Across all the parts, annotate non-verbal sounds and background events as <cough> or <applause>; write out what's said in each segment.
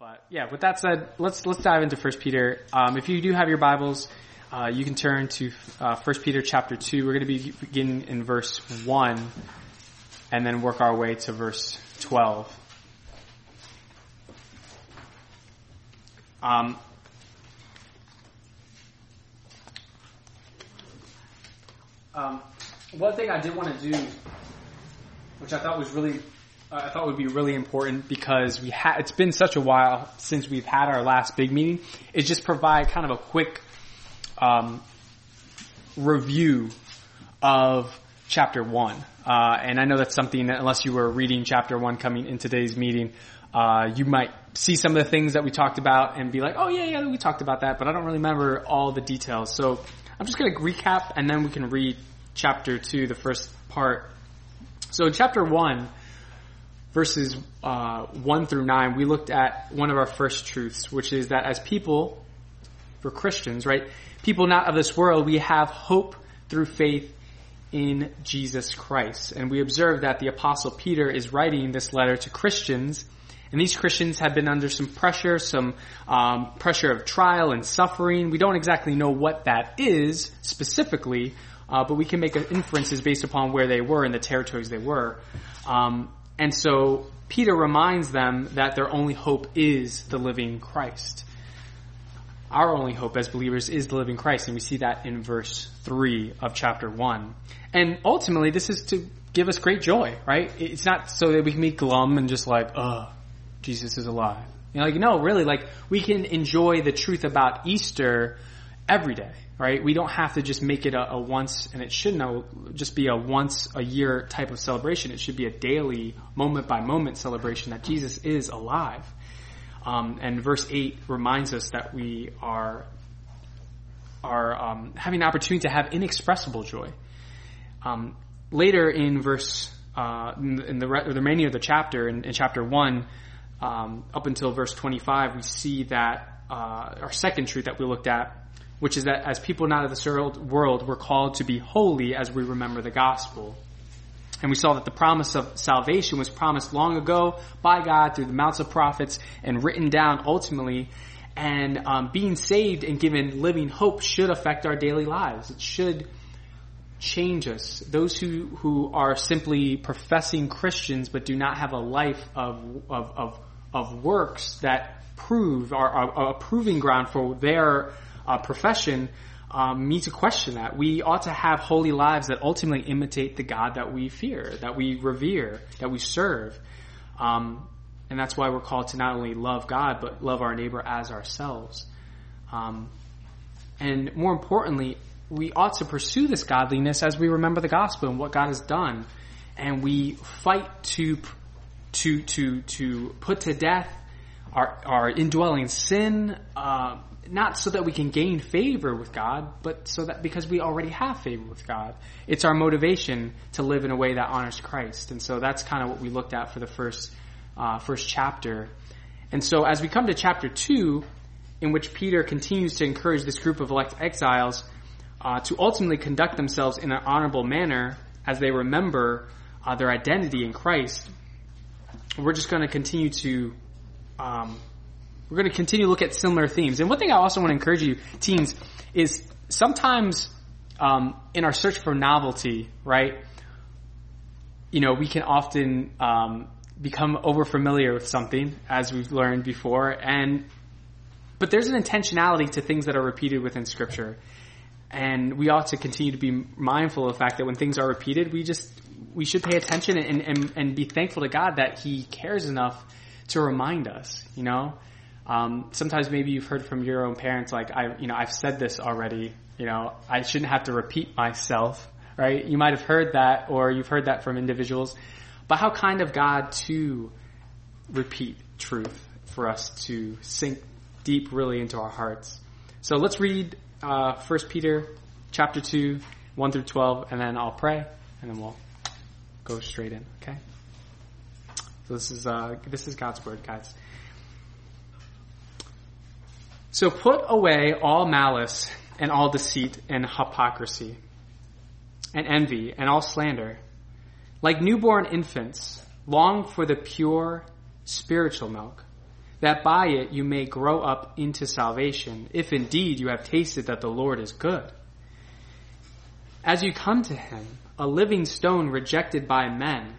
But yeah, with that said, let's let's dive into First Peter. Um, if you do have your Bibles, uh, you can turn to uh, First Peter chapter two. We're going to be beginning in verse one, and then work our way to verse twelve. Um, um, one thing I did want to do, which I thought was really uh, I thought would be really important because we had, it's been such a while since we've had our last big meeting, is just provide kind of a quick, um, review of chapter one. Uh, and I know that's something that unless you were reading chapter one coming in today's meeting, uh, you might see some of the things that we talked about and be like, oh yeah, yeah, we talked about that, but I don't really remember all the details. So I'm just going to recap and then we can read chapter two, the first part. So in chapter one, verses uh, 1 through 9, we looked at one of our first truths, which is that as people, for Christians, right, people not of this world, we have hope through faith in Jesus Christ. And we observe that the apostle Peter is writing this letter to Christians, and these Christians have been under some pressure, some um, pressure of trial and suffering. We don't exactly know what that is specifically, uh, but we can make inferences based upon where they were and the territories they were. Um, and so Peter reminds them that their only hope is the living Christ. Our only hope as believers is the living Christ, and we see that in verse 3 of chapter 1. And ultimately, this is to give us great joy, right? It's not so that we can be glum and just like, oh, Jesus is alive. You know, like, no, really, like, we can enjoy the truth about Easter every day, right? We don't have to just make it a, a once, and it shouldn't just be a once a year type of celebration. It should be a daily, moment by moment celebration that Jesus is alive. Um, and verse eight reminds us that we are are um, having an opportunity to have inexpressible joy. Um, later in verse uh, in, the, re- the, remaining of the chapter, in, in chapter one, um, up until verse twenty-five, we see that uh, our second truth that we looked at which is that as people not of this world, we're called to be holy as we remember the gospel. And we saw that the promise of salvation was promised long ago by God through the mouths of prophets and written down ultimately. And um, being saved and given living hope should affect our daily lives. It should change us. Those who, who are simply professing Christians but do not have a life of, of, of, of works that prove, are, are a proving ground for their uh, profession um, me to question that. We ought to have holy lives that ultimately imitate the God that we fear, that we revere, that we serve. Um, and that's why we're called to not only love God, but love our neighbor as ourselves. Um, and more importantly, we ought to pursue this godliness as we remember the gospel and what God has done. And we fight to, to, to, to put to death our, our indwelling sin, uh, not so that we can gain favor with God, but so that because we already have favor with God. It's our motivation to live in a way that honors Christ. And so that's kind of what we looked at for the first, uh, first chapter. And so as we come to chapter two, in which Peter continues to encourage this group of elect exiles uh, to ultimately conduct themselves in an honorable manner as they remember uh, their identity in Christ, we're just going to continue to um, we're going to continue to look at similar themes. And one thing I also want to encourage you, teens, is sometimes um, in our search for novelty, right? You know, we can often um, become over familiar with something, as we've learned before, and but there's an intentionality to things that are repeated within Scripture, and we ought to continue to be mindful of the fact that when things are repeated, we just we should pay attention and, and, and be thankful to God that He cares enough to remind us. You know, um, sometimes maybe you've heard from your own parents, like I, you know, I've said this already. You know, I shouldn't have to repeat myself, right? You might have heard that, or you've heard that from individuals. But how kind of God to repeat truth for us to sink deep, really, into our hearts. So let's read uh, 1 Peter chapter two, one through twelve, and then I'll pray, and then we'll go straight in. Okay. So this is uh, this is God's word, guys. So put away all malice and all deceit and hypocrisy and envy and all slander. Like newborn infants, long for the pure spiritual milk, that by it you may grow up into salvation, if indeed you have tasted that the Lord is good. As you come to him, a living stone rejected by men,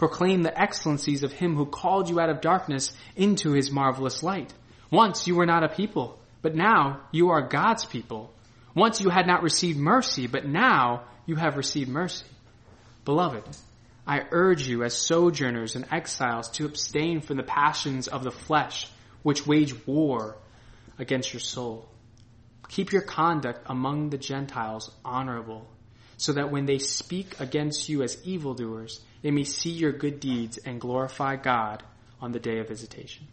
proclaim the excellencies of him who called you out of darkness into his marvelous light. Once you were not a people, but now you are God's people. Once you had not received mercy, but now you have received mercy. Beloved, I urge you as sojourners and exiles to abstain from the passions of the flesh, which wage war against your soul. Keep your conduct among the Gentiles honorable, so that when they speak against you as evildoers, they may see your good deeds and glorify God on the day of visitation.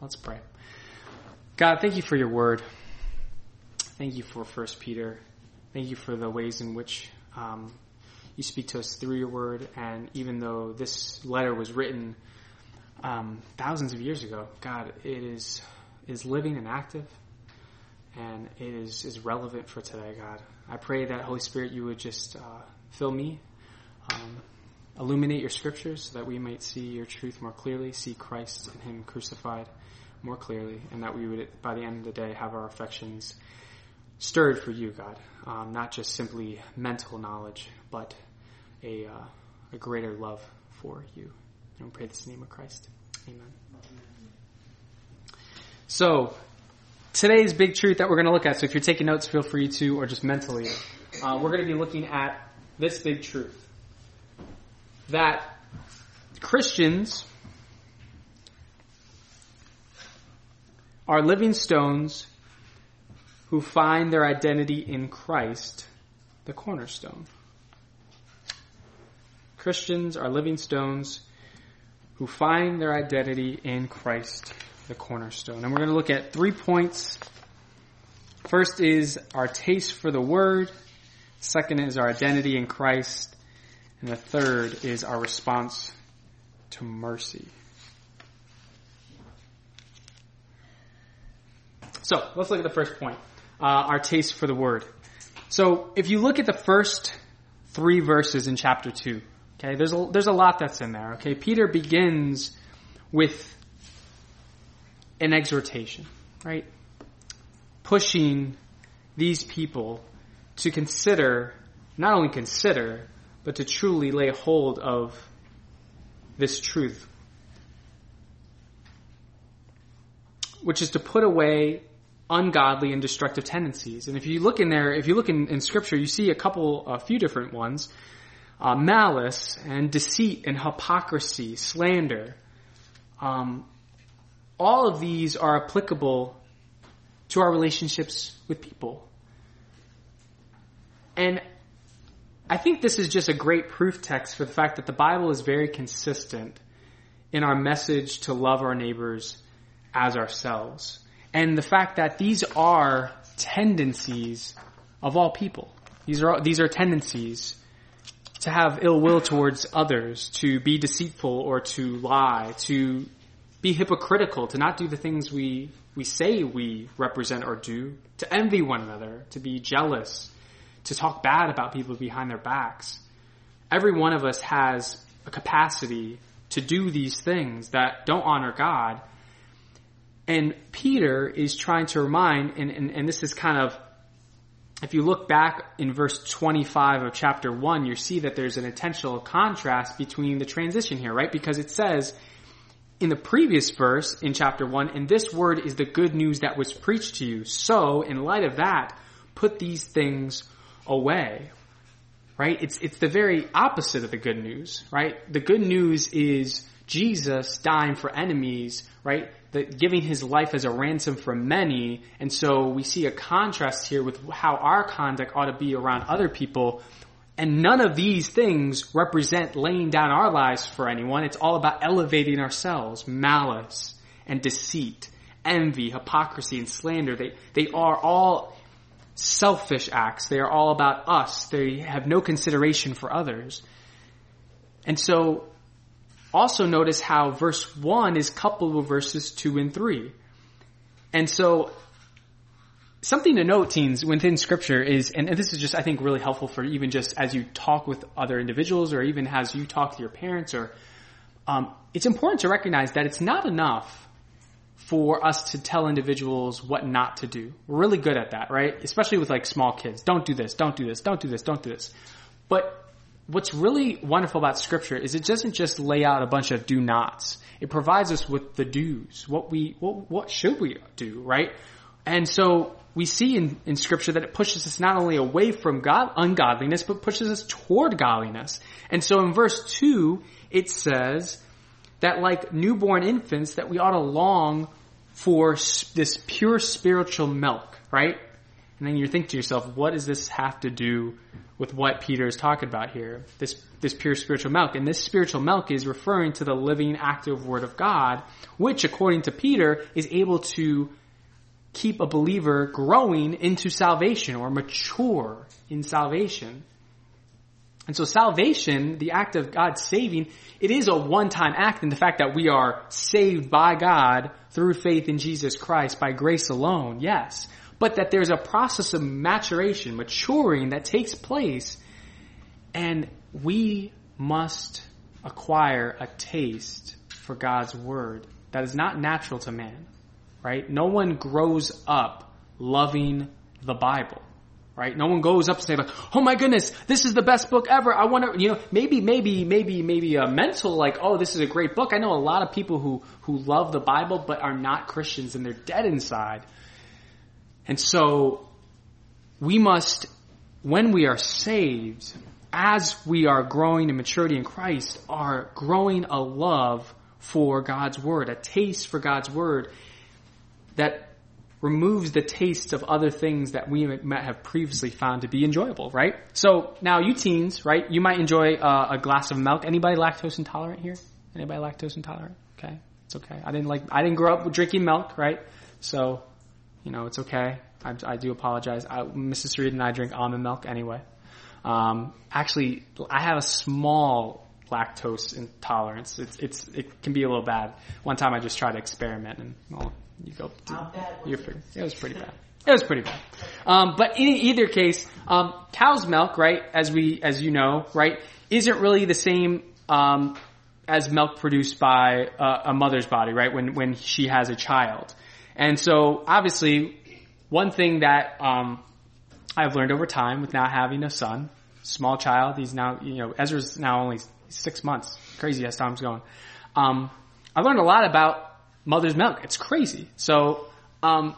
Let's pray. God, thank you for your word. Thank you for First Peter. Thank you for the ways in which um, you speak to us through your word. And even though this letter was written um, thousands of years ago, God, it is is living and active and it is, is relevant for today, God. I pray that Holy Spirit, you would just uh, fill me, um, illuminate your scriptures so that we might see your truth more clearly, see Christ and Him crucified more clearly, and that we would, by the end of the day, have our affections stirred for you, God. Um, not just simply mental knowledge, but a, uh, a greater love for you. And we pray this in the name of Christ. Amen. So, today's big truth that we're going to look at, so if you're taking notes, feel free to, or just mentally, uh, we're going to be looking at this big truth. That Christians are living stones who find their identity in Christ, the cornerstone. Christians are living stones who find their identity in Christ, the cornerstone. And we're going to look at three points. First is our taste for the word. Second is our identity in Christ. And the third is our response to mercy. So let's look at the first point. Uh, our taste for the word. So if you look at the first three verses in chapter two, okay, there's a, there's a lot that's in there. Okay, Peter begins with an exhortation, right? Pushing these people to consider, not only consider, but to truly lay hold of this truth. Which is to put away ungodly and destructive tendencies. And if you look in there, if you look in, in scripture, you see a couple, a few different ones. Uh, malice and deceit and hypocrisy, slander, um, all of these are applicable to our relationships with people. And I think this is just a great proof text for the fact that the Bible is very consistent in our message to love our neighbors as ourselves. And the fact that these are tendencies of all people. These are, these are tendencies to have ill will towards others, to be deceitful or to lie, to be hypocritical, to not do the things we, we say we represent or do, to envy one another, to be jealous, to talk bad about people behind their backs. Every one of us has a capacity to do these things that don't honor God. And Peter is trying to remind, and, and, and this is kind of, if you look back in verse 25 of chapter 1, you see that there's an intentional contrast between the transition here, right? Because it says, in the previous verse in chapter 1, and this word is the good news that was preached to you. So, in light of that, put these things away. right? It's, it's the very opposite of the good news, right? The good news is Jesus dying for enemies, right? The, giving his life as a ransom for many. And so we see a contrast here with how our conduct ought to be around other people. And none of these things represent laying down our lives for anyone. It's all about elevating ourselves, malice and deceit, envy, hypocrisy, and slander. They, they are all selfish acts. They are all about us. They have no consideration for others. And so also notice how verse 1 is coupled with verses 2 and 3. And so something to note, teens, within scripture is, and this is just, I think, really helpful for even just as you talk with other individuals or even as you talk to your parents or, um, it's important to recognize that it's not enough for us to tell individuals what not to do. We're really good at that, right? Especially with like small kids. Don't do this, don't do this, don't do this, don't do this. But what's really wonderful about scripture is it doesn't just lay out a bunch of do nots. It provides us with the do's. What we, what, what should we do, right? And so we see in, in scripture that it pushes us not only away from God, ungodliness, but pushes us toward godliness. And so in verse 2, it says that like newborn infants that we ought to long for this pure spiritual milk, right? And then you think to yourself, what does this have to do with what Peter is talking about here? This, this pure spiritual milk. And this spiritual milk is referring to the living, active Word of God, which according to Peter is able to keep a believer growing into salvation or mature in salvation. And so salvation, the act of God saving, it is a one-time act in the fact that we are saved by God through faith in Jesus Christ by grace alone, yes but that there's a process of maturation, maturing that takes place, and we must acquire a taste for God's Word that is not natural to man, right? No one grows up loving the Bible, right? No one goes up and say like, "Oh my goodness, this is the best book ever." I want to, you know, maybe, maybe, maybe, maybe a mental like, "Oh, this is a great book." I know a lot of people who who love the Bible but are not Christians and they're dead inside and so we must, when we are saved, as we are growing in maturity in Christ, are growing a love for God's Word, a taste for God's Word that removes the taste of other things that we might have previously found to be enjoyable, right? So now you teens, right? You might enjoy uh, a glass of milk. Anybody lactose intolerant here? Anybody lactose intolerant? Okay, it's okay. I didn't like. I didn't grow up drinking milk, right? So you know, it's okay. I, I do apologize. I, Mrs. Reed and I drink almond milk anyway. Um, actually, I have a small lactose intolerance. It's, it's, it can be a little bad. One time I just tried to experiment and, well, you go, you're pretty, it was pretty bad. It was pretty bad. Um, but in either case, um, cow's milk, right, as we, as you know, right, isn't really the same, um, as milk produced by uh, a mother's body, right, when, when she has a child. And so obviously one thing that, um, I've learned over time with now having a son, small child, he's now, you know, Ezra's now only six months. Crazy as time's going. Um, I learned a lot about mother's milk. It's crazy. So, um,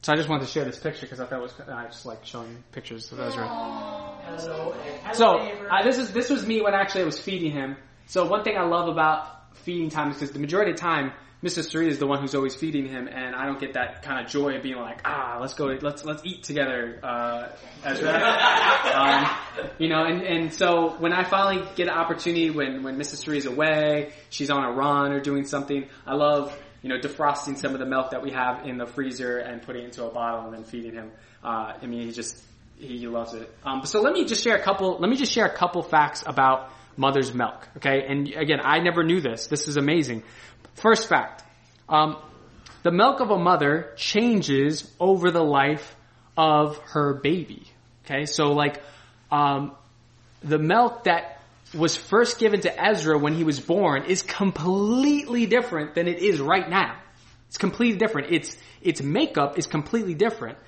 so I just wanted to share this picture because I thought it was I just like showing pictures of Ezra. Hello. So uh, this is this was me when actually I was feeding him. So one thing I love about feeding time is because the majority of the time Mrs. Sarita is the one who's always feeding him, and I don't get that kind of joy of being like, ah, let's go, let's let's eat together, uh, Ezra. <laughs> um, you know, and and so when I finally get an opportunity, when when Mrs. Sarita is away, she's on a run or doing something, I love you know defrosting some of the milk that we have in the freezer and putting it into a bottle and then feeding him. Uh, I mean, he just he loves it. Um, so let me just share a couple. Let me just share a couple facts about mother's milk. Okay, and again, I never knew this. This is amazing. First fact. Um, the milk of a mother changes over the life of her baby. Okay, so like, um, the milk that was first given to Ezra when he was born is completely different than it is right now. It's completely different. Its, its makeup is completely different.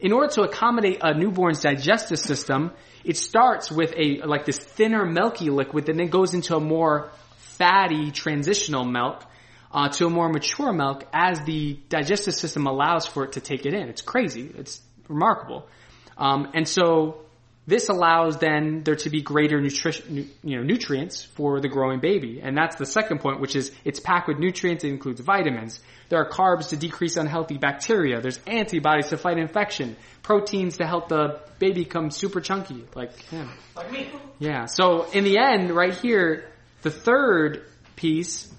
In order to accommodate a newborn's digestive system, it starts with a, like this thinner milky liquid and then goes into a more fatty transitional milk uh, to a more mature milk as the digestive system allows for it to take it in. It's crazy. It's remarkable. Um, and so this allows then there to be greater nutrition, you know, nutrients for the growing baby. And that's the second point, which is it's packed with nutrients. It includes vitamins. There are carbs to decrease unhealthy bacteria. There's antibodies to fight infection. Proteins to help the baby come super chunky, like him. Like me. Yeah. So in the end, right here, the third piece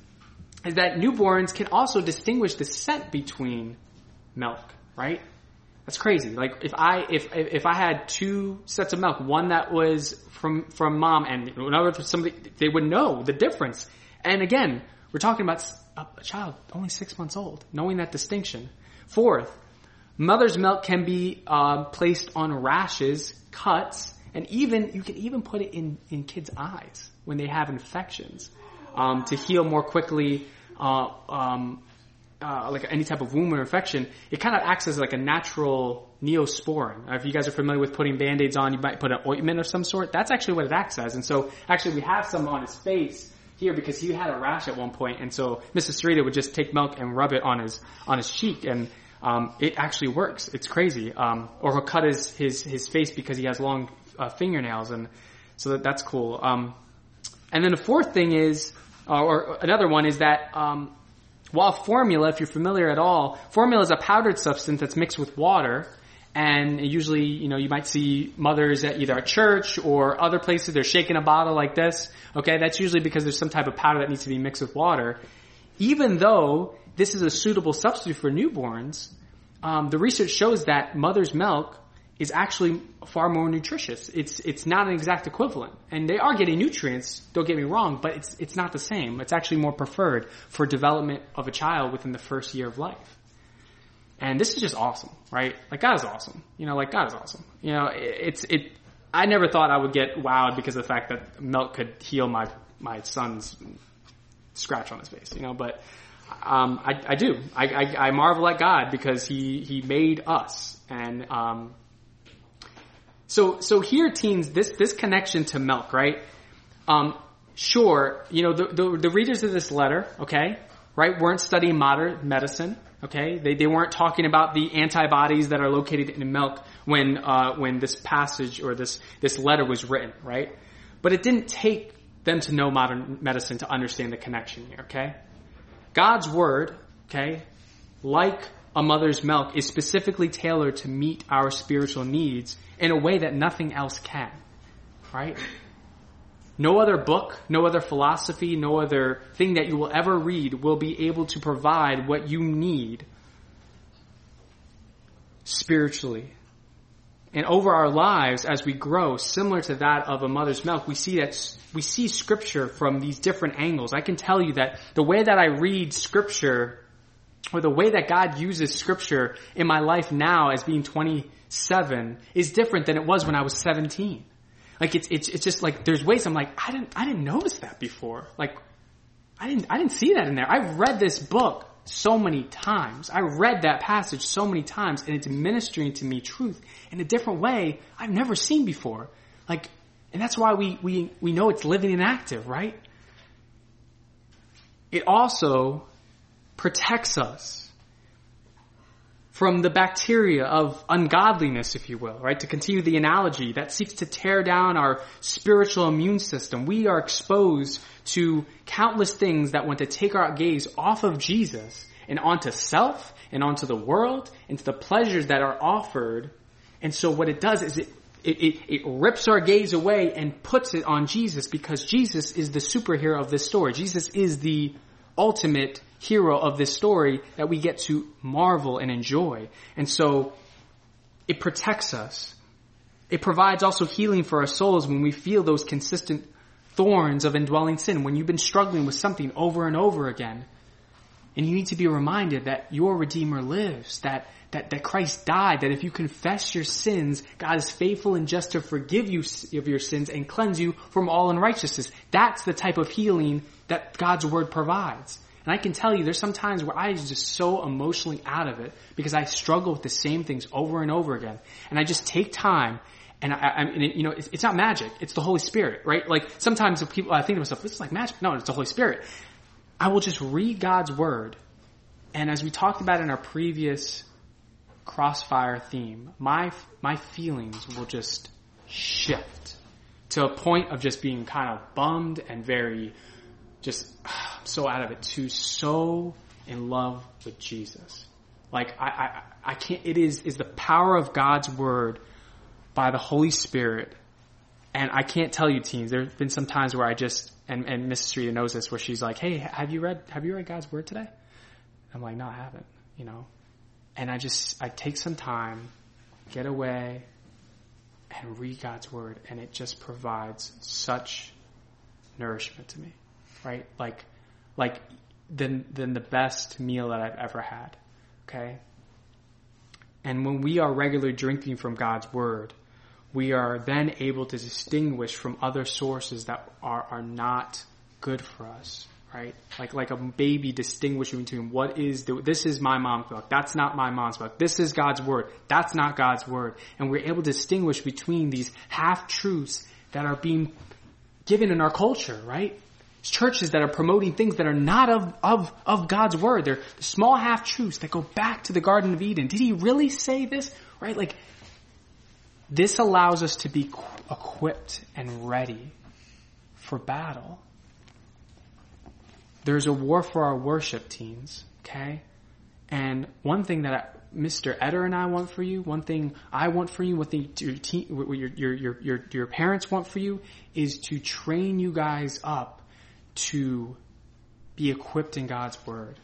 is that newborns can also distinguish the scent between milk, right? That's crazy. Like if I if if I had two sets of milk, one that was from from mom and another from somebody, they would know the difference. And again, we're talking about a child only six months old, knowing that distinction. Fourth, mother's milk can be uh, placed on rashes, cuts, and even you can even put it in in kids' eyes when they have infections um, to heal more quickly. Uh, um, uh, like any type of wound or infection, it kind of acts as like a natural neosporin. Uh, if you guys are familiar with putting band-aids on, you might put an ointment of some sort. That's actually what it acts as. And so actually we have some on his face here because he had a rash at one point, and so Mrs. Sarita would just take milk and rub it on his on his cheek, and um, it actually works. It's crazy. Um, or he'll cut his his his face because he has long uh, fingernails, and so that, that's cool. Um, and then the fourth thing is, uh, or another one is that um, while formula, if you're familiar at all, formula is a powdered substance that's mixed with water. And usually, you know, you might see mothers at either a church or other places, they're shaking a bottle like this. Okay, that's usually because there's some type of powder that needs to be mixed with water. Even though this is a suitable substitute for newborns, um, the research shows that mother's milk is actually far more nutritious. It's it's not an exact equivalent, and they are getting nutrients. Don't get me wrong, but it's it's not the same. It's actually more preferred for development of a child within the first year of life. And this is just awesome, right? Like God is awesome. You know, like God is awesome. You know, it, it's it. I never thought I would get wowed because of the fact that milk could heal my my son's scratch on his face. You know, but um, I, I do. I, I, I marvel at God because he he made us and um, so, so here, teens, this, this connection to milk, right? Um, sure, you know, the, the, the readers of this letter, okay, right, weren't studying modern medicine, okay? They, they weren't talking about the antibodies that are located in milk when, uh, when this passage or this, this letter was written, right? But it didn't take them to know modern medicine to understand the connection here, okay? God's word, okay, like a mother's milk, is specifically tailored to meet our spiritual needs in a way that nothing else can. Right? No other book, no other philosophy, no other thing that you will ever read will be able to provide what you need spiritually. And over our lives, as we grow, similar to that of a mother's milk, we see that we see scripture from these different angles. I can tell you that the way that I read scripture, or the way that God uses scripture in my life now as being 27 is different than it was when I was 17. Like it's, it's, it's just like, there's ways I'm like, I didn't, I didn't notice that before. Like, I didn't, I didn't see that in there. I've read this book so many times. I read that passage so many times and it's ministering to me truth in a different way I've never seen before. Like, and that's why we, we, we know it's living and active, right? It also protects us from the bacteria of ungodliness, if you will, right? To continue the analogy that seeks to tear down our spiritual immune system. We are exposed to countless things that want to take our gaze off of Jesus and onto self and onto the world and to the pleasures that are offered. And so what it does is it it, it, it, rips our gaze away and puts it on Jesus because Jesus is the superhero of this story. Jesus is the ultimate hero of this story that we get to marvel and enjoy. And so it protects us. It provides also healing for our souls when we feel those consistent thorns of indwelling sin, when you've been struggling with something over and over again. And you need to be reminded that your Redeemer lives, that, that, that Christ died, that if you confess your sins, God is faithful and just to forgive you of your sins and cleanse you from all unrighteousness. That's the type of healing that God's Word provides. And I can tell you, there's some times where I am just so emotionally out of it because I struggle with the same things over and over again. And I just take time and I, I and it, you know, it's, it's, not magic. It's the Holy Spirit, right? Like sometimes people, I think to myself, this is like magic. No, it's the Holy Spirit. I will just read God's Word. And as we talked about in our previous crossfire theme, my, my feelings will just shift to a point of just being kind of bummed and very just <sighs> so out of it to so in love with Jesus. Like I, I, I can't, it is, is the power of God's word by the Holy Spirit. And I can't tell you teens, there have been some times where I just, and, and Mrs. Rita knows this, where she's like, hey, have you read, have you read God's word today? I'm like, no, I haven't, you know. And I just, I take some time, get away, and read God's word, and it just provides such nourishment to me, right? Like, like, than, than the best meal that I've ever had, okay? And when we are regularly drinking from God's word, we are then able to distinguish from other sources that are, are not good for us right? Like like a baby distinguishing between what is the, this is my mom's milk, that's not my mom's milk. This is God's word, that's not God's word, and we're able to distinguish between these half truths that are being given in our culture, right? Churches that are promoting things that are not of, of, of God's word. They're small half truths that go back to the Garden of Eden. Did he really say this? Right? Like, this allows us to be equipped and ready for battle. There's a war for our worship teams, okay? And one thing that I, Mr. Eder and I want for you, one thing I want for you, what your, your, your, your, your, your parents want for you is to train you guys up to be equipped in God's Word.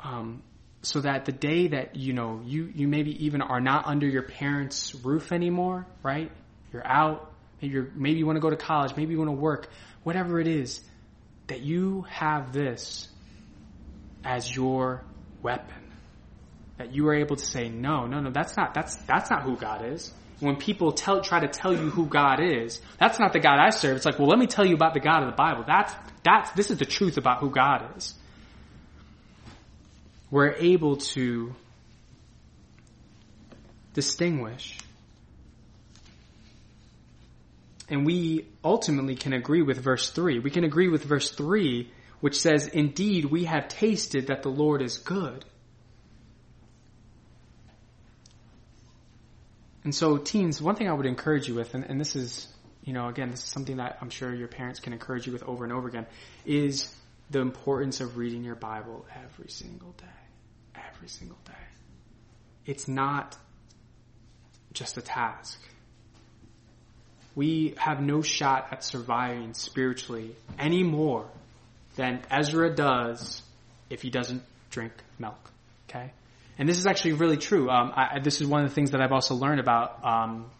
Um, so that the day that, you know, you, you maybe even are not under your parents' roof anymore, right? You're out, maybe you're, maybe you want to go to college, maybe you want to work, whatever it is, that you have this as your weapon. That you are able to say, no, no, no, that's not, that's, that's not who God is. When people tell, try to tell you who God is, that's not the God I serve. It's like, well, let me tell you about the God of the Bible. That's, that's, this is the truth about who God is. We're able to distinguish and we ultimately can agree with verse 3. We can agree with verse 3, which says, Indeed, we have tasted that the Lord is good. And so, teens, one thing I would encourage you with, and, and this is, you know, again, this is something that I'm sure your parents can encourage you with over and over again, is the importance of reading your Bible every single day. Every single day. It's not just a task we have no shot at surviving spiritually any more than Ezra does if he doesn't drink milk. Okay? And this is actually really true. Um, I, this is one of the things that I've also learned about um,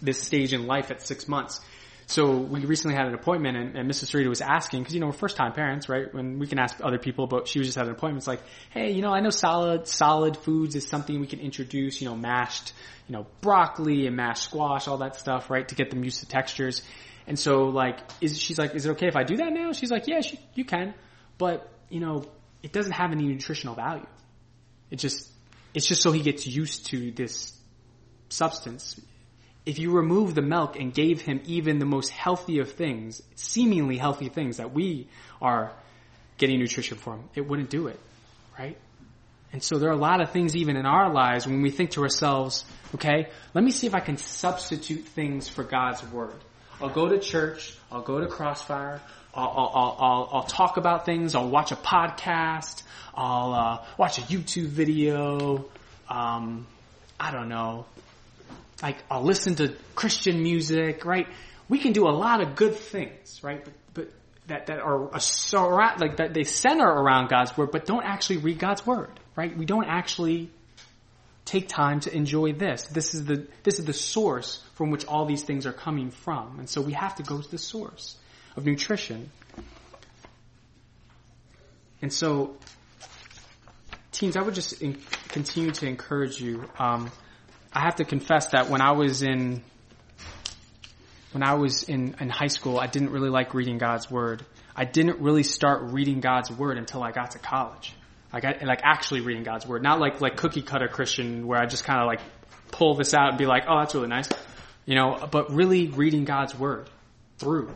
this stage in life at six months. So we recently had an appointment, and, and Mrs. Sarita was asking because you know we're first time parents, right? When we can ask other people, but she was just at an appointment. It's like, hey, you know, I know solid solid foods is something we can introduce. You know, mashed, you know, broccoli and mashed squash, all that stuff, right? To get them used to textures. And so, like, is she's like, is it okay if I do that now? She's like, yeah, she, you can, but you know, it doesn't have any nutritional value. It just, it's just so he gets used to this substance if you remove the milk and gave him even the most healthy of things, seemingly healthy things that we are getting nutrition from, it wouldn't do it, right? And so there are a lot of things even in our lives when we think to ourselves, okay, let me see if I can substitute things for God's word. I'll go to church, I'll go to Crossfire, I'll, I'll, I'll, I'll talk about things, I'll watch a podcast, I'll uh, watch a YouTube video, um, I don't know, like I'll listen to Christian music, right? We can do a lot of good things, right? But, but that, that are a, like that they center around God's word, but don't actually read God's word, right? We don't actually take time to enjoy this. This is the, this is the source from which all these things are coming from. And so we have to go to the source of nutrition. And so, teens, I would just in, continue to encourage you, um, I have to confess that when I was in when I was in, in high school, I didn't really like reading God's word. I didn't really start reading God's word until I got to college. Like I, like actually reading God's word, not like like cookie cutter Christian where I just kind of like pull this out and be like, oh, that's really nice, you know. But really reading God's word through.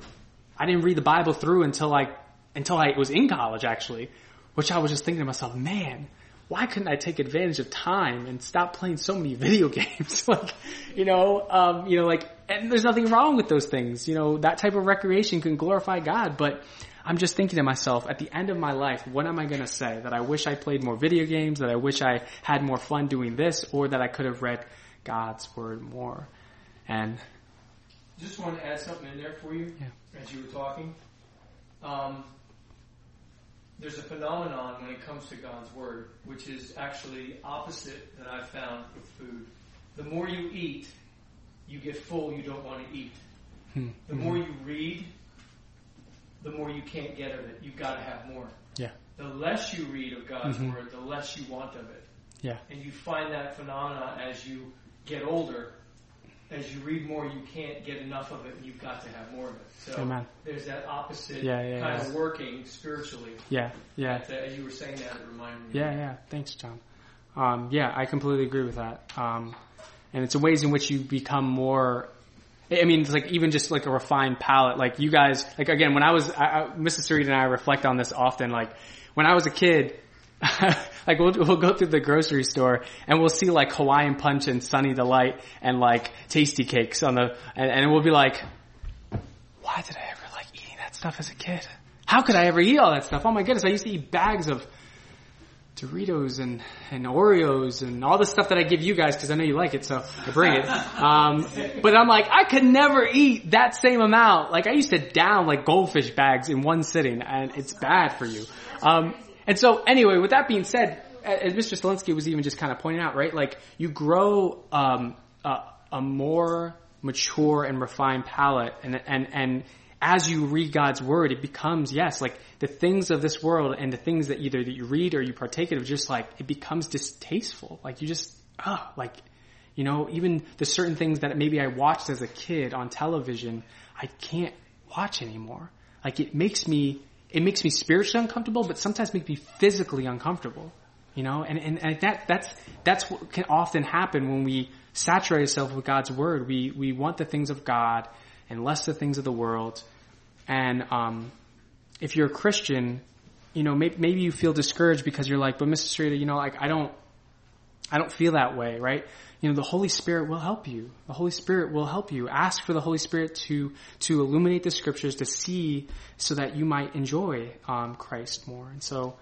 I didn't read the Bible through until like until I was in college actually, which I was just thinking to myself, man, why couldn't I take advantage of time and stop playing so many <laughs> video games? <laughs> like, you know, um, you know, like, and there's nothing wrong with those things. You know, that type of recreation can glorify God, but I'm just thinking to myself, at the end of my life, what am I going to say? That I wish I played more video games, that I wish I had more fun doing this, or that I could have read God's word more. And just want to add something in there for you yeah. as you were talking. Um, there's a phenomenon when it comes to God's word, which is actually opposite that I've found with food. The more you eat, you get full, you don't want to eat. Hmm. The more you read, the more you can't get of it. You've got to have more. Yeah. The less you read of God's Mhm. word, the less you want of it. Yeah. And you find that phenomena as you get older. As you read more, you can't get enough of it, and you've got to have more of it. So Amen. there's that opposite Yeah, yeah, kind yeah. of working spiritually. Yeah. Yeah. That, as you were saying that, it reminded me. Yeah, yeah. Thanks, John. Um, yeah, I completely agree with that. Um, and it's a ways in which you become more. I mean, it's like even just like a refined palate. Like you guys, like again, when I was, I, I, Mrs. Sarita and I reflect on this often. Like when I was a kid, <laughs> like we'll, we'll go through the grocery store and we'll see like Hawaiian Punch and Sunny Delight and like Tastykakes on the, and, and we'll be like, why did I ever like eating that stuff as a kid? How could I ever eat all that stuff? Oh my goodness, I used to eat bags of Doritos and, and Oreos and all the stuff that I give you guys because I know you like it, so I bring it. <laughs> Um, but I'm like, I could never eat that same amount. Like I used to down like goldfish bags in one sitting, and it's bad for you. Um, and so anyway, with that being said, as Mr. Stolinsky was even just kind of pointing out, right? Like you grow um, a, a more mature and refined palate, and and and as you read God's word, it becomes yes, like the things of this world and the things that either that you read or you partake of, just like it becomes distasteful. Like you just, ah, like you know, even the certain things that maybe I watched as a kid on television, I can't watch anymore. Like it makes me, it makes me spiritually uncomfortable, but sometimes makes me physically uncomfortable. You know, and, and, and that, that's, that's what can often happen when we saturate ourselves with God's word. We, we want the things of God and less the things of the world. And, um, if you're a Christian, you know, maybe, maybe you feel discouraged because you're like, but Mr. Streeter, you know, like I don't, I don't feel that way, right? You know, the Holy Spirit will help you. The Holy Spirit will help you. Ask for the Holy Spirit to, to illuminate the scriptures to see so that you might enjoy, um, Christ more. And so,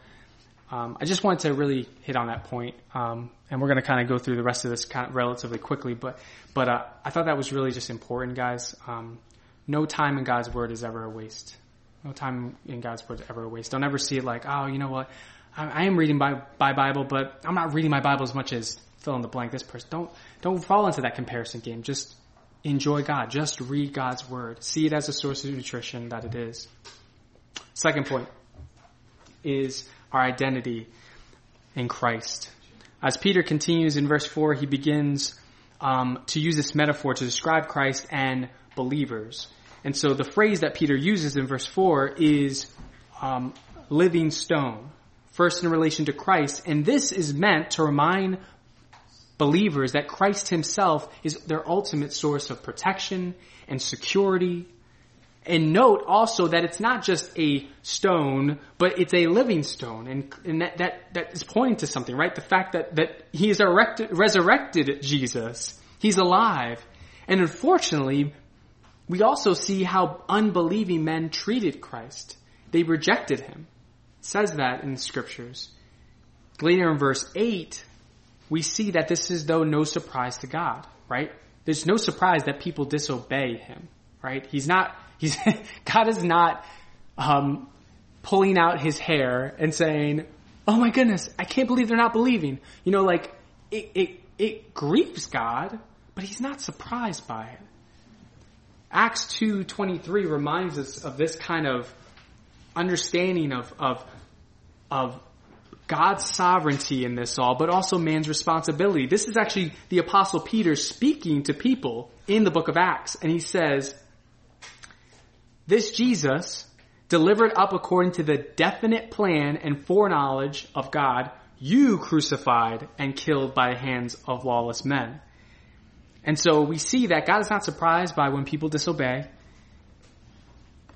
um, I just wanted to really hit on that point. Um, and we're going to kind of go through the rest of this kind of relatively quickly, but, but, uh, I thought that was really just important, guys. Um, no time in God's Word is ever a waste. No time in God's Word is ever a waste. Don't ever see it like, oh, you know what? I, I am reading by, by Bible, but I'm not reading my Bible as much as fill in the blank this person. Don't, don't fall into that comparison game. Just enjoy God. Just read God's Word. See it as a source of nutrition that it is. Second point is our identity in Christ. As Peter continues in verse 4, he begins um, to use this metaphor to describe Christ and believers. And so the phrase that Peter uses in verse 4 is um, living stone, first in relation to Christ. And this is meant to remind believers that Christ himself is their ultimate source of protection and security. And note also that it's not just a stone, but it's a living stone. And, and that, that, that is pointing to something, right? The fact that, that he is erected, resurrected Jesus. He's alive. And unfortunately, we also see how unbelieving men treated Christ. They rejected him. It says that in the scriptures. Later in verse 8, we see that this is though no surprise to God, right? There's no surprise that people disobey him, right? He's not, he's, <laughs> God is not, um, pulling out his hair and saying, oh my goodness, I can't believe they're not believing. You know, like, it, it, it grieves God, but he's not surprised by it. Acts 2.23 reminds us of this kind of understanding of, of, of God's sovereignty in this all, but also man's responsibility. This is actually the apostle Peter speaking to people in the book of Acts, and he says, this Jesus, delivered up according to the definite plan and foreknowledge of God, you crucified and killed by the hands of lawless men. And so we see that God is not surprised by when people disobey.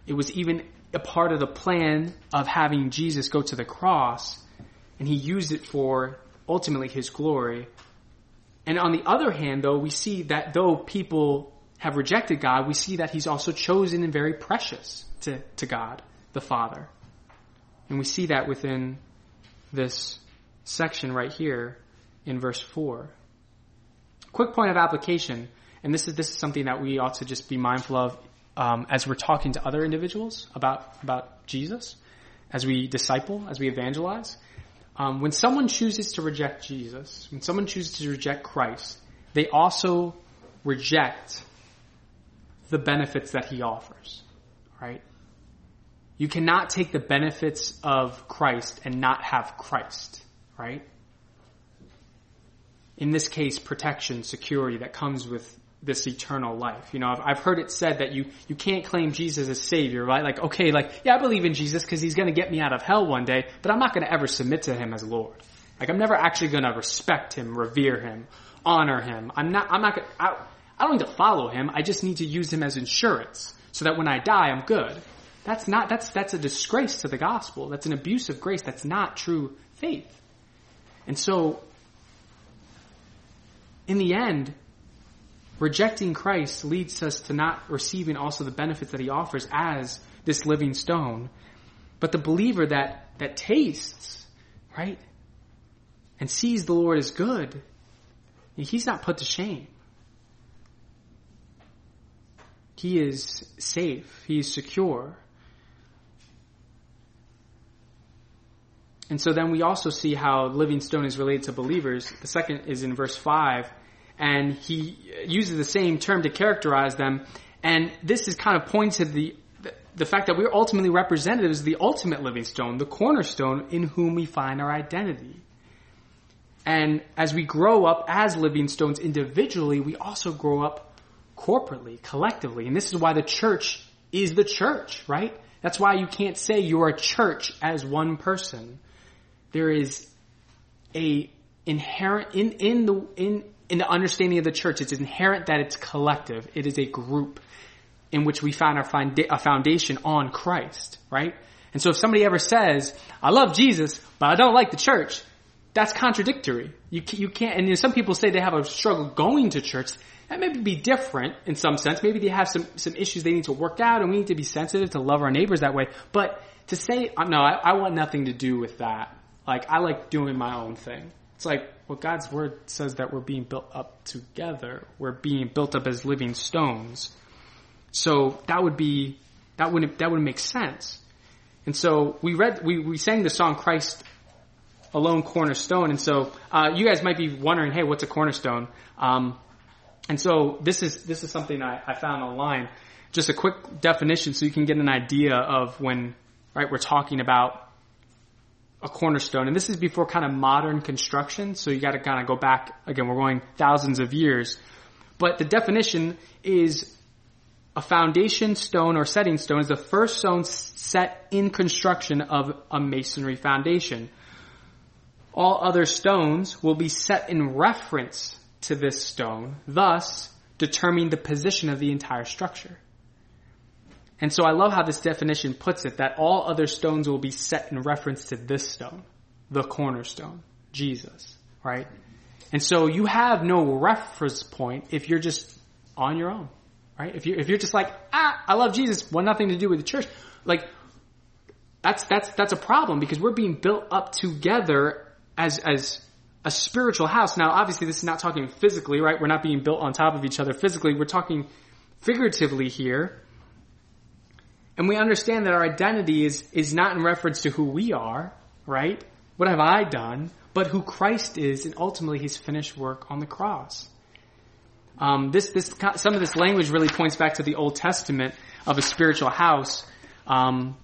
It was even a part of the plan of having Jesus go to the cross and he used it for ultimately his glory. And on the other hand, though, we see that though people have rejected God, we see that he's also chosen and very precious to, to God, the Father. And we see that within this section right here in verse 4. Quick point of application, and this is, this is something that we ought to just be mindful of um, as we're talking to other individuals about, about Jesus, as we disciple, as we evangelize. Um, when someone chooses to reject Jesus, when someone chooses to reject Christ, they also reject the benefits that he offers, right? You cannot take the benefits of Christ and not have Christ, right? In this case, protection, security that comes with this eternal life. You know, I've, I've heard it said that you, you can't claim Jesus as Savior, right? Like, okay, like, yeah, I believe in Jesus because He's gonna get me out of hell one day, but I'm not gonna ever submit to Him as Lord. Like, I'm never actually gonna respect Him, revere Him, honor Him. I'm not, I'm not gonna, I, I don't need to follow Him, I just need to use Him as insurance so that when I die, I'm good. That's not, that's, that's a disgrace to the gospel. That's an abuse of grace. That's not true faith. And so, in the end, Rejecting Christ leads us to not receiving also the benefits that he offers as this living stone. But the believer that, that tastes, right, and sees the Lord as good, he's not put to shame. He is safe. He is secure. And so then we also see how living stone is related to believers. The second is in verse 5 and he uses the same term to characterize them. And this is kind of points to the the fact that we're ultimately represented as the ultimate living stone, the cornerstone in whom we find our identity. And as we grow up as living stones individually, we also grow up corporately, collectively. And this is why the church is the church, right? That's why you can't say you're a church as one person. There is a inherent in in the in in the understanding of the church, it's inherent that it's collective. It is a group in which we find our a foundation on Christ, right? And so if somebody ever says, I love Jesus, but I don't like the church, that's contradictory. You, you can't, and you know, some people say they have a struggle going to church. That may be different in some sense. Maybe they have some, some issues they need to work out and we need to be sensitive to love our neighbors that way. But to say, no, I, I want nothing to do with that. Like, I like doing my own thing. It's like, well, God's word says that we're being built up together. We're being built up as living stones. So that would be, that wouldn't, that would make sense. And so we read, we, we sang the song Christ alone cornerstone. And so, uh, you guys might be wondering, hey, what's a cornerstone? Um, and so this is, this is something I, I found online. Just a quick definition so you can get an idea of when, right, we're talking about a cornerstone. And this is before kind of modern construction. So you got to kind of go back again. We're going thousands of years, but the definition is a foundation stone or setting stone is the first stone set in construction of a masonry foundation. All other stones will be set in reference to this stone, thus determining the position of the entire structure. And so I love how this definition puts it that all other stones will be set in reference to this stone, the cornerstone, Jesus, right? And so you have no reference point if you're just on your own, right? If you're, if you're just like, ah, I love Jesus, want nothing to do with the church, like that's that's that's a problem because we're being built up together as as a spiritual house. Now, obviously, this is not talking physically, right? We're not being built on top of each other physically. We're talking figuratively here and we understand that our identity is, is not in reference to who we are, right? What have I done? But who Christ is and ultimately his finished work on the cross. Um, this, this, some of this language really points back to the Old Testament of a spiritual house, um,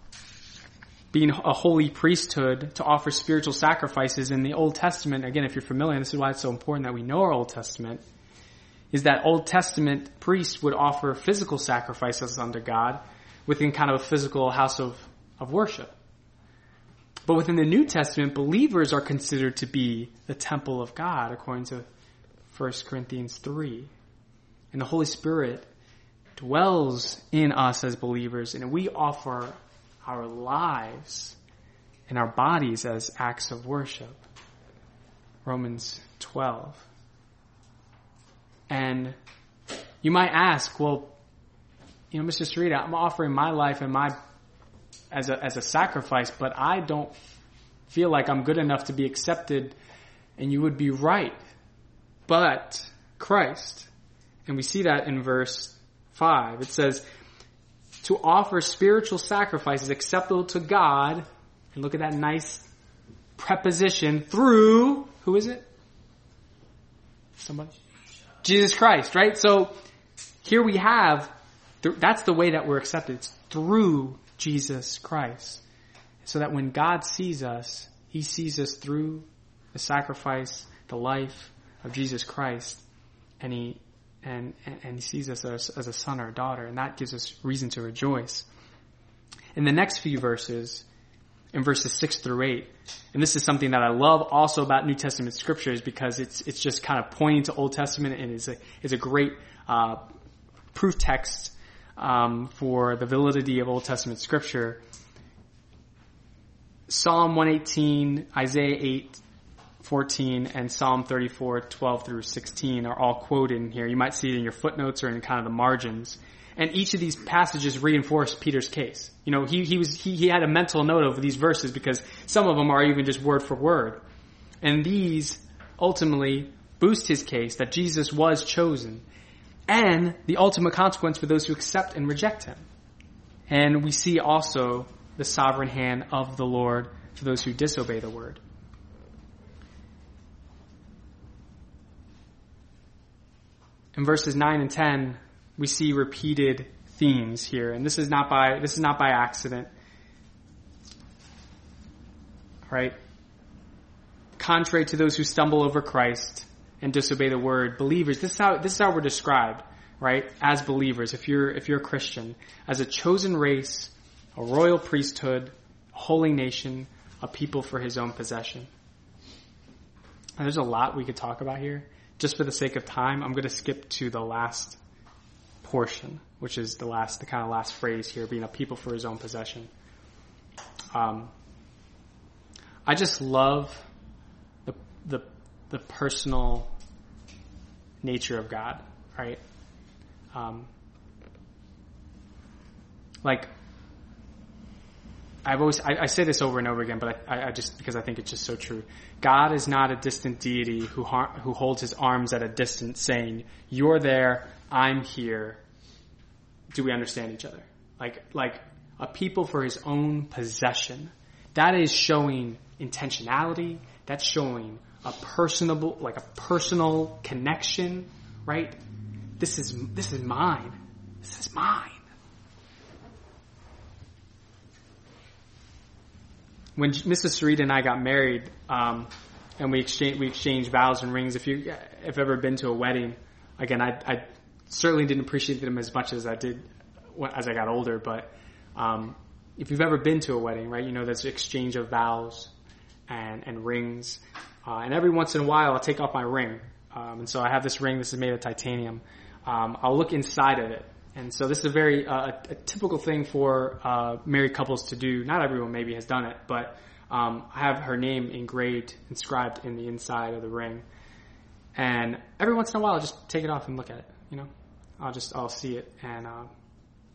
being a holy priesthood to offer spiritual sacrifices. In the Old Testament, again, if you're familiar, this is why it's so important that we know our Old Testament, is that Old Testament priests would offer physical sacrifices unto God, within kind of a physical house of, of worship. But within the New Testament, believers are considered to be the temple of God, according to 1 Corinthians 3. And the Holy Spirit dwells in us as believers, and we offer our lives and our bodies as acts of worship. Romans 12. And you might ask, well, you know, Mr. Sarita, I'm offering my life and my as a as a sacrifice, but I don't feel like I'm good enough to be accepted. And you would be right. But Christ, and we see that in verse 5. It says, to offer spiritual sacrifices acceptable to God, and look at that nice preposition, through, who is it? Somebody? Jesus Christ, right? So, here we have, that's the way that we're accepted. It's through Jesus Christ. So that when God sees us, He sees us through the sacrifice, the life of Jesus Christ, and He and, and he sees us as, as a son or a daughter, and that gives us reason to rejoice. In the next few verses, in verses six through eight, and this is something that I love also about New Testament scriptures because it's it's just kind of pointing to Old Testament and is a is a great uh, proof text um, for the validity of Old Testament scripture. Psalm 118, Isaiah 8, 14 and Psalm 34, 12 through 16 are all quoted in here. You might see it in your footnotes or in kind of the margins. And each of these passages reinforce Peter's case. You know, he, he was, he, he had a mental note of these verses because some of them are even just word for word. And these ultimately boost his case that Jesus was chosen and the ultimate consequence for those who accept and reject him. And we see also the sovereign hand of the Lord for those who disobey the word. In verses 9 and 10, we see repeated themes here. And this is not by, this is not by accident. Right? Contrary to those who stumble over Christ and disobey the word, believers, this is how, this is how we're described, right? As believers, if you're, if you're a Christian, as a chosen race, a royal priesthood, a holy nation, a people for his own possession. There's a lot we could talk about here just for the sake of time, I'm going to skip to the last portion, which is the last, the kind of last phrase here, being a people for his own possession. Um, I just love the, the, the personal nature of God, right? Um, like, I've always, I, I, say this over and over again, but I, I, just, because I think it's just so true. God is not a distant deity who, who holds his arms at a distance saying, you're there, I'm here. Do we understand each other? Like, like a people for his own possession. That is showing intentionality. That's showing a personable, like a personal connection, right? This is, this is mine. This is mine. When Mrs. Sarita and I got married, um, and we exchanged we exchanged vows and rings. If you have ever been to a wedding, again, I, I certainly didn't appreciate them as much as I did as I got older. But um, if you've ever been to a wedding, right, you know there's exchange of vows and and rings. Uh, and every once in a while, I'll take off my ring. Um, and so I have this ring. This is made of titanium. Um, I'll look inside of it and so this is a very uh, a typical thing for uh, married couples to do. Not everyone maybe has done it, but um, I have her name engraved, inscribed in the inside of the ring. And every once in a while, I'll just take it off and look at it. You know, I'll just I'll see it and uh,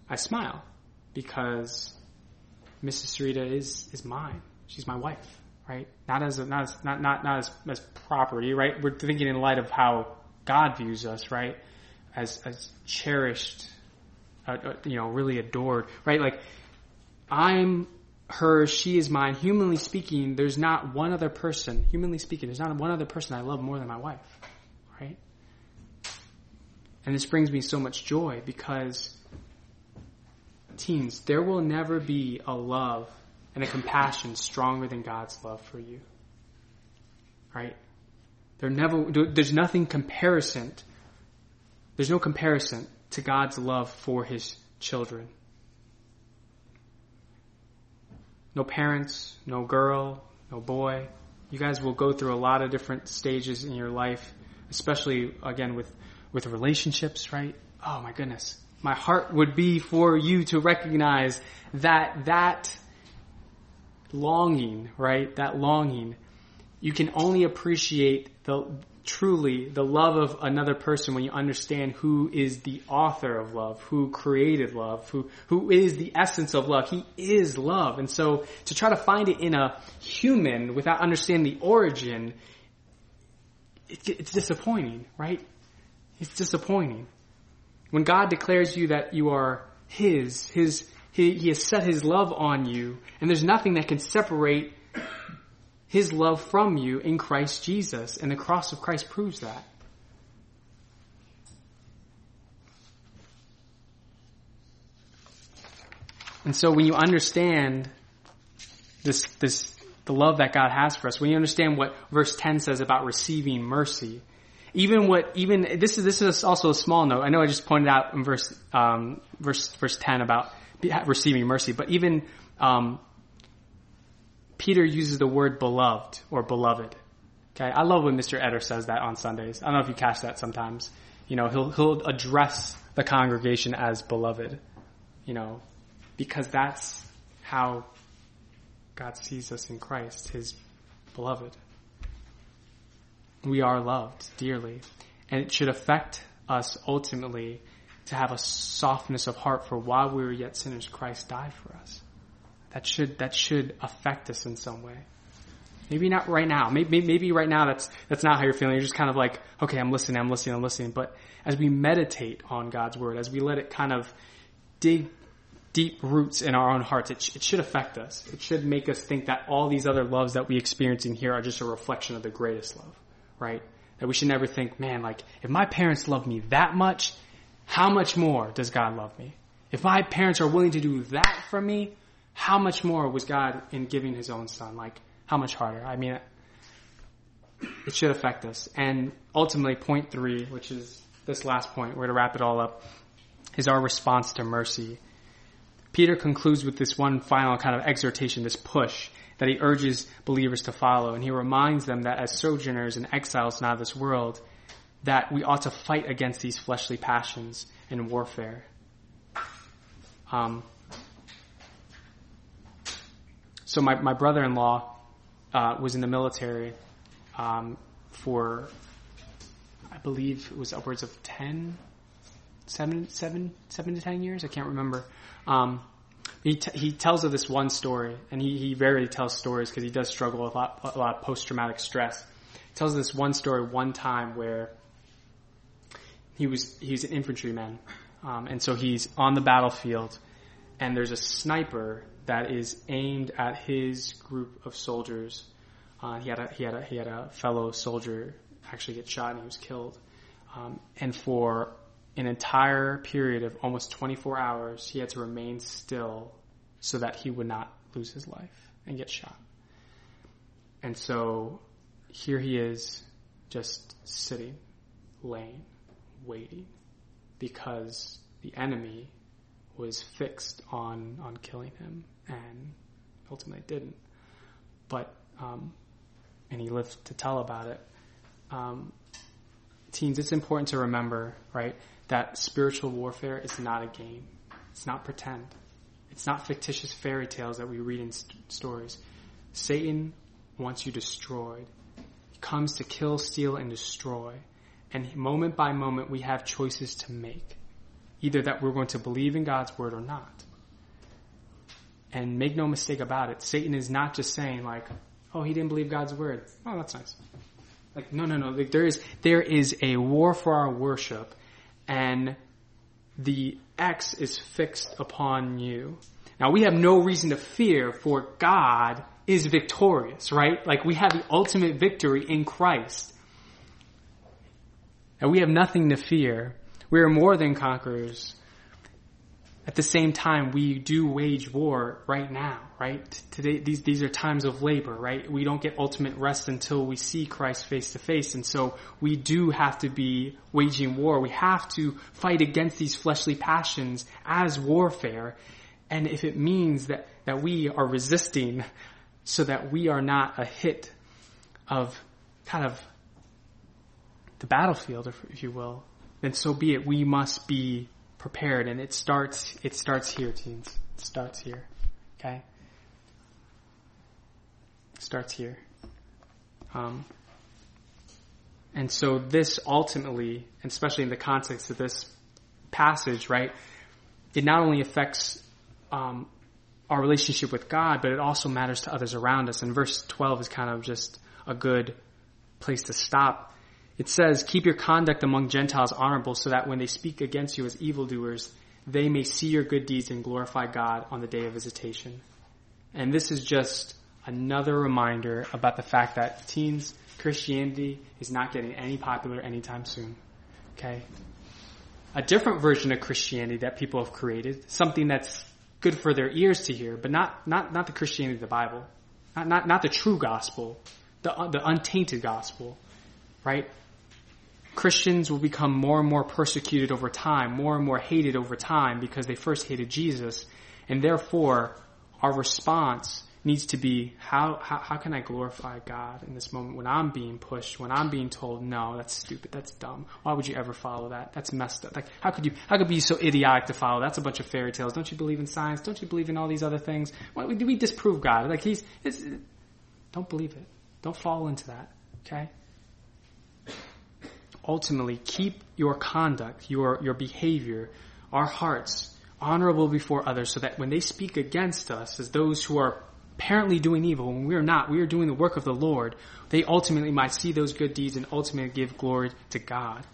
I smile because Mrs. Sarita is is mine. She's my wife, right? Not as a, not as not not not as as property, right? We're thinking in light of how God views us, right? As as cherished Uh, uh, you know, really adored, right? Like, I'm her, she is mine. Humanly speaking, there's not one other person, humanly speaking, there's not one other person I love more than my wife, right? And this brings me so much joy because, teens, there will never be a love and a compassion stronger than God's love for you. Right? There never, there's nothing comparison. There's no comparison to God's love for his children. No parents, no girl, no boy. You guys will go through a lot of different stages in your life, especially again with, with relationships, right? Oh my goodness. My heart would be for you to recognize that that longing, right? That longing. You can only appreciate the truly the love of another person when you understand who is the author of love, who created love, who, who is the essence of love. He is love. And so to try to find it in a human without understanding the origin, it, it's disappointing, right? It's disappointing. When God declares you that you are His, His, He, he has set His love on you, and there's nothing that can separate his love from you in Christ Jesus, and the cross of Christ proves that. And so when you understand this, this, the love that God has for us, when you understand what verse 10 says about receiving mercy, even what, even, this is, this is also a small note. I know I just pointed out in verse, um, verse, verse 10 about receiving mercy, but even, um, Peter uses the word beloved or beloved. Okay, I love when Mr. Eder says that on Sundays. I don't know if you catch that sometimes. You know, he'll he'll address the congregation as beloved. You know, because that's how God sees us in Christ, His beloved. We are loved dearly, and it should affect us ultimately to have a softness of heart for while we were yet sinners, Christ died for us. That should, that should affect us in some way. Maybe not right now. Maybe, maybe right now that's, that's not how you're feeling. You're just kind of like, okay, I'm listening, I'm listening, I'm listening. But as we meditate on God's word, as we let it kind of dig deep roots in our own hearts, it, sh- it should affect us. It should make us think that all these other loves that we experience in here are just a reflection of the greatest love, right? That we should never think, man, like, if my parents love me that much, how much more does God love me? If my parents are willing to do that for me, how much more was God in giving his own son? Like, how much harder? I mean, it should affect us. And ultimately, point three, which is this last point, we're to wrap it all up, is our response to mercy. Peter concludes with this one final kind of exhortation, this push that he urges believers to follow. And he reminds them that as sojourners and exiles now this world, that we ought to fight against these fleshly passions and warfare. Um, so my, my brother-in-law uh, was in the military um, for, I believe it was upwards of 10, 7, 7, 7 to 10 years. I can't remember. Um, he, t- he tells of this one story, and he, he rarely tells stories because he does struggle with a lot, a lot of post-traumatic stress. He tells this one story one time where he was he's an infantryman, um, and so he's on the battlefield, and there's a sniper that is aimed at his group of soldiers. Uh, he had a, he had a, he had a fellow soldier actually get shot and he was killed. Um, and for an entire period of almost 24 hours, he had to remain still so that he would not lose his life and get shot. And so here he is just sitting, laying, waiting because the enemy was fixed on, on killing him and ultimately didn't. But um, and he lived to tell about it. Um, teens, it's important to remember, right, that spiritual warfare is not a game. It's not pretend. It's not fictitious fairy tales that we read in st- stories. Satan wants you destroyed. He comes to kill, steal, and destroy. And moment by moment, we have choices to make. Either that we're going to believe in God's word or not. And make no mistake about it, Satan is not just saying like, oh, he didn't believe God's word. Oh, that's nice. Like, no, no, no. Like, there is, there is a war for our worship and the X is fixed upon you. Now we have no reason to fear for God is victorious, right? Like we have the ultimate victory in Christ. And we have nothing to fear. We are more than conquerors at the same time, we do wage war right now, right? Today, these, these are times of labor, right? We don't get ultimate rest until we see Christ face to face. And so we do have to be waging war. We have to fight against these fleshly passions as warfare. And if it means that, that we are resisting so that we are not a hit of kind of the battlefield, if you will, then so be it. We must be prepared and it starts it starts here teens it starts here okay starts here. Um, and so this ultimately, and especially in the context of this passage, right, it not only affects um, our relationship with God, but it also matters to others around us. And verse 12 is kind of just a good place to stop. It says, keep your conduct among Gentiles honorable so that when they speak against you as evildoers, they may see your good deeds and glorify God on the day of visitation. And this is just another reminder about the fact that teens, Christianity is not getting any popular anytime soon. Okay? A different version of Christianity that people have created, something that's good for their ears to hear, but not, not, not the Christianity of the Bible. Not, not, not the true gospel, the, the untainted gospel, right? Christians will become more and more persecuted over time, more and more hated over time because they first hated Jesus. And therefore, our response needs to be how, how, how can I glorify God in this moment when I'm being pushed, when I'm being told, no, that's stupid, that's dumb. Why would you ever follow that? That's messed up. Like, how could you, how could you be so idiotic to follow? That's a bunch of fairy tales. Don't you believe in science? Don't you believe in all these other things? Why do we disprove God? Like, he's, it's, don't believe it. Don't fall into that. Okay? Ultimately, keep your conduct, your, your behavior, our hearts honorable before others so that when they speak against us as those who are apparently doing evil when we are not, we are doing the work of the Lord, they ultimately might see those good deeds and ultimately give glory to God.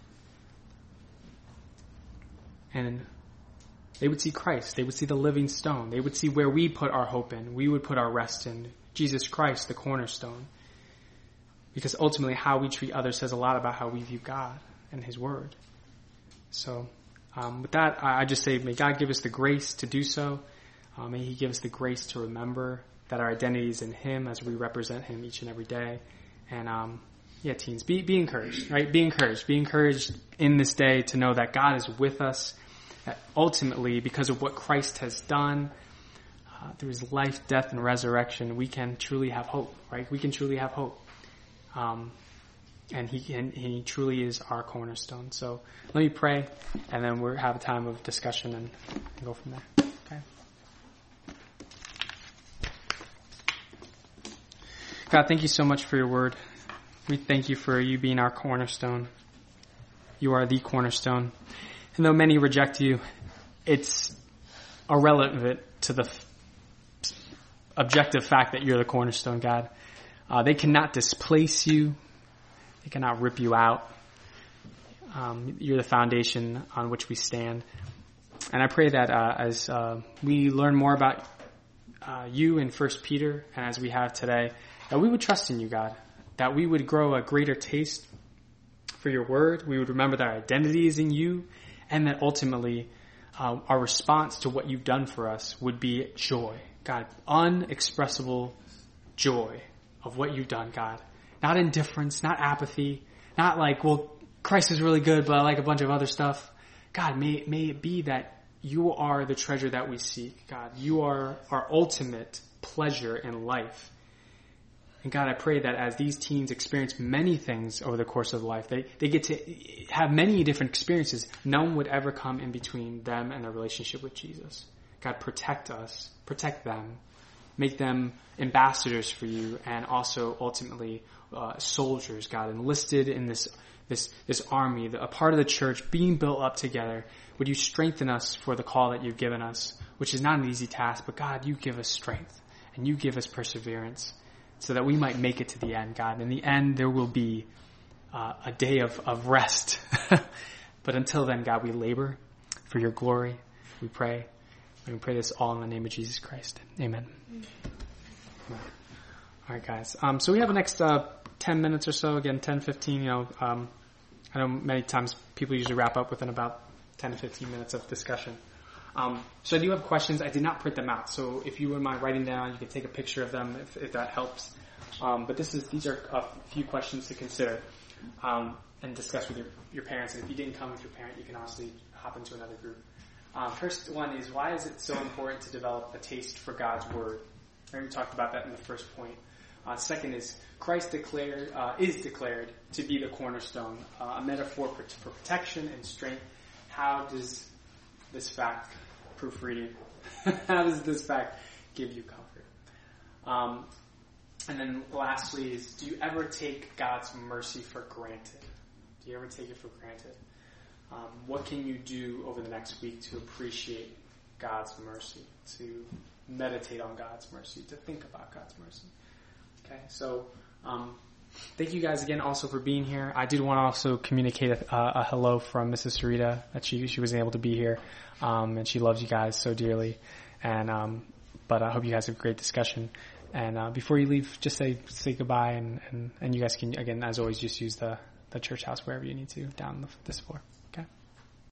And they would see Christ. They would see the living stone. They would see where we put our hope in. We would put our rest in. Jesus Christ, the cornerstone. Because ultimately how we treat others says a lot about how we view God and His Word. So, um, with that, I just say, may God give us the grace to do so. Uh, may He give us the grace to remember that our identity is in Him as we represent Him each and every day. And um, yeah, teens, be be encouraged, right? Be encouraged. Be encouraged in this day to know that God is with us. That ultimately, because of what Christ has done uh, through His life, death, and resurrection, we can truly have hope, right? We can truly have hope. Um, and he can, he truly is our cornerstone. So let me pray, and then we'll have a time of discussion and, and go from there. Okay. God, thank you so much for your word. We thank you for you being our cornerstone. You are the cornerstone. And though many reject you, it's irrelevant to the objective fact that you're the cornerstone, God. Uh, they cannot displace you. They cannot rip you out. Um, you're the foundation on which we stand. And I pray that uh, as uh, we learn more about uh, you in First Peter, and as we have today, that we would trust in you, God. That we would grow a greater taste for your word. We would remember that our identity is in you, and that ultimately uh, our response to what you've done for us would be joy. God, unexpressible joy of what you've done, God. Not indifference, not apathy, not like, well, Christ is really good, but I like a bunch of other stuff. God, may, may it be that you are the treasure that we seek, God. You are our ultimate pleasure in life. And God, I pray that as these teens experience many things over the course of life, they, they get to have many different experiences. None would ever come in between them and their relationship with Jesus. God, protect us, protect them, make them ambassadors for you, and also ultimately uh, soldiers, God, enlisted in this this this army, a part of the church being built up together. Would you strengthen us for the call that you've given us, which is not an easy task, but God, you give us strength and you give us perseverance so that we might make it to the end, God. In the end, there will be uh, a day of, of rest. <laughs> but until then, God, we labor for your glory. We pray. We pray this all in the name of Jesus Christ. Amen. All right, guys. Um, so we have the next uh, 10 minutes or so. Again, 10, 15. You know, um, I know many times people usually wrap up within about 10 to 15 minutes of discussion. Um, so I do have questions. I did not print them out. So if you wouldn't mind writing down, you can take a picture of them if, if that helps. Um, but this is these are a few questions to consider um, and discuss with your, your parents. And if you didn't come with your parent, you can obviously hop into another group. Um, first one is why is it so important to develop a taste for God's word? We talked about that in the first point. Uh, second is Christ declared uh, is declared to be the cornerstone, uh, a metaphor for, for, protection and strength. How does this fact, proofreading, <laughs> how does this fact give you comfort? Um, and then lastly is, do you ever take God's mercy for granted? Do you ever take it for granted? Um, what can you do over the next week to appreciate God's mercy, to meditate on God's mercy, to think about God's mercy? Okay, so um, thank you guys again also for being here. I did want to also communicate a, a hello from Mrs. Sarita that she she wasn't able to be here, um, and she loves you guys so dearly. And um, but I hope you guys have a great discussion. And uh, before you leave, just say say goodbye, and, and, and you guys can again, as always, just use the the church house wherever you need to down the, this floor.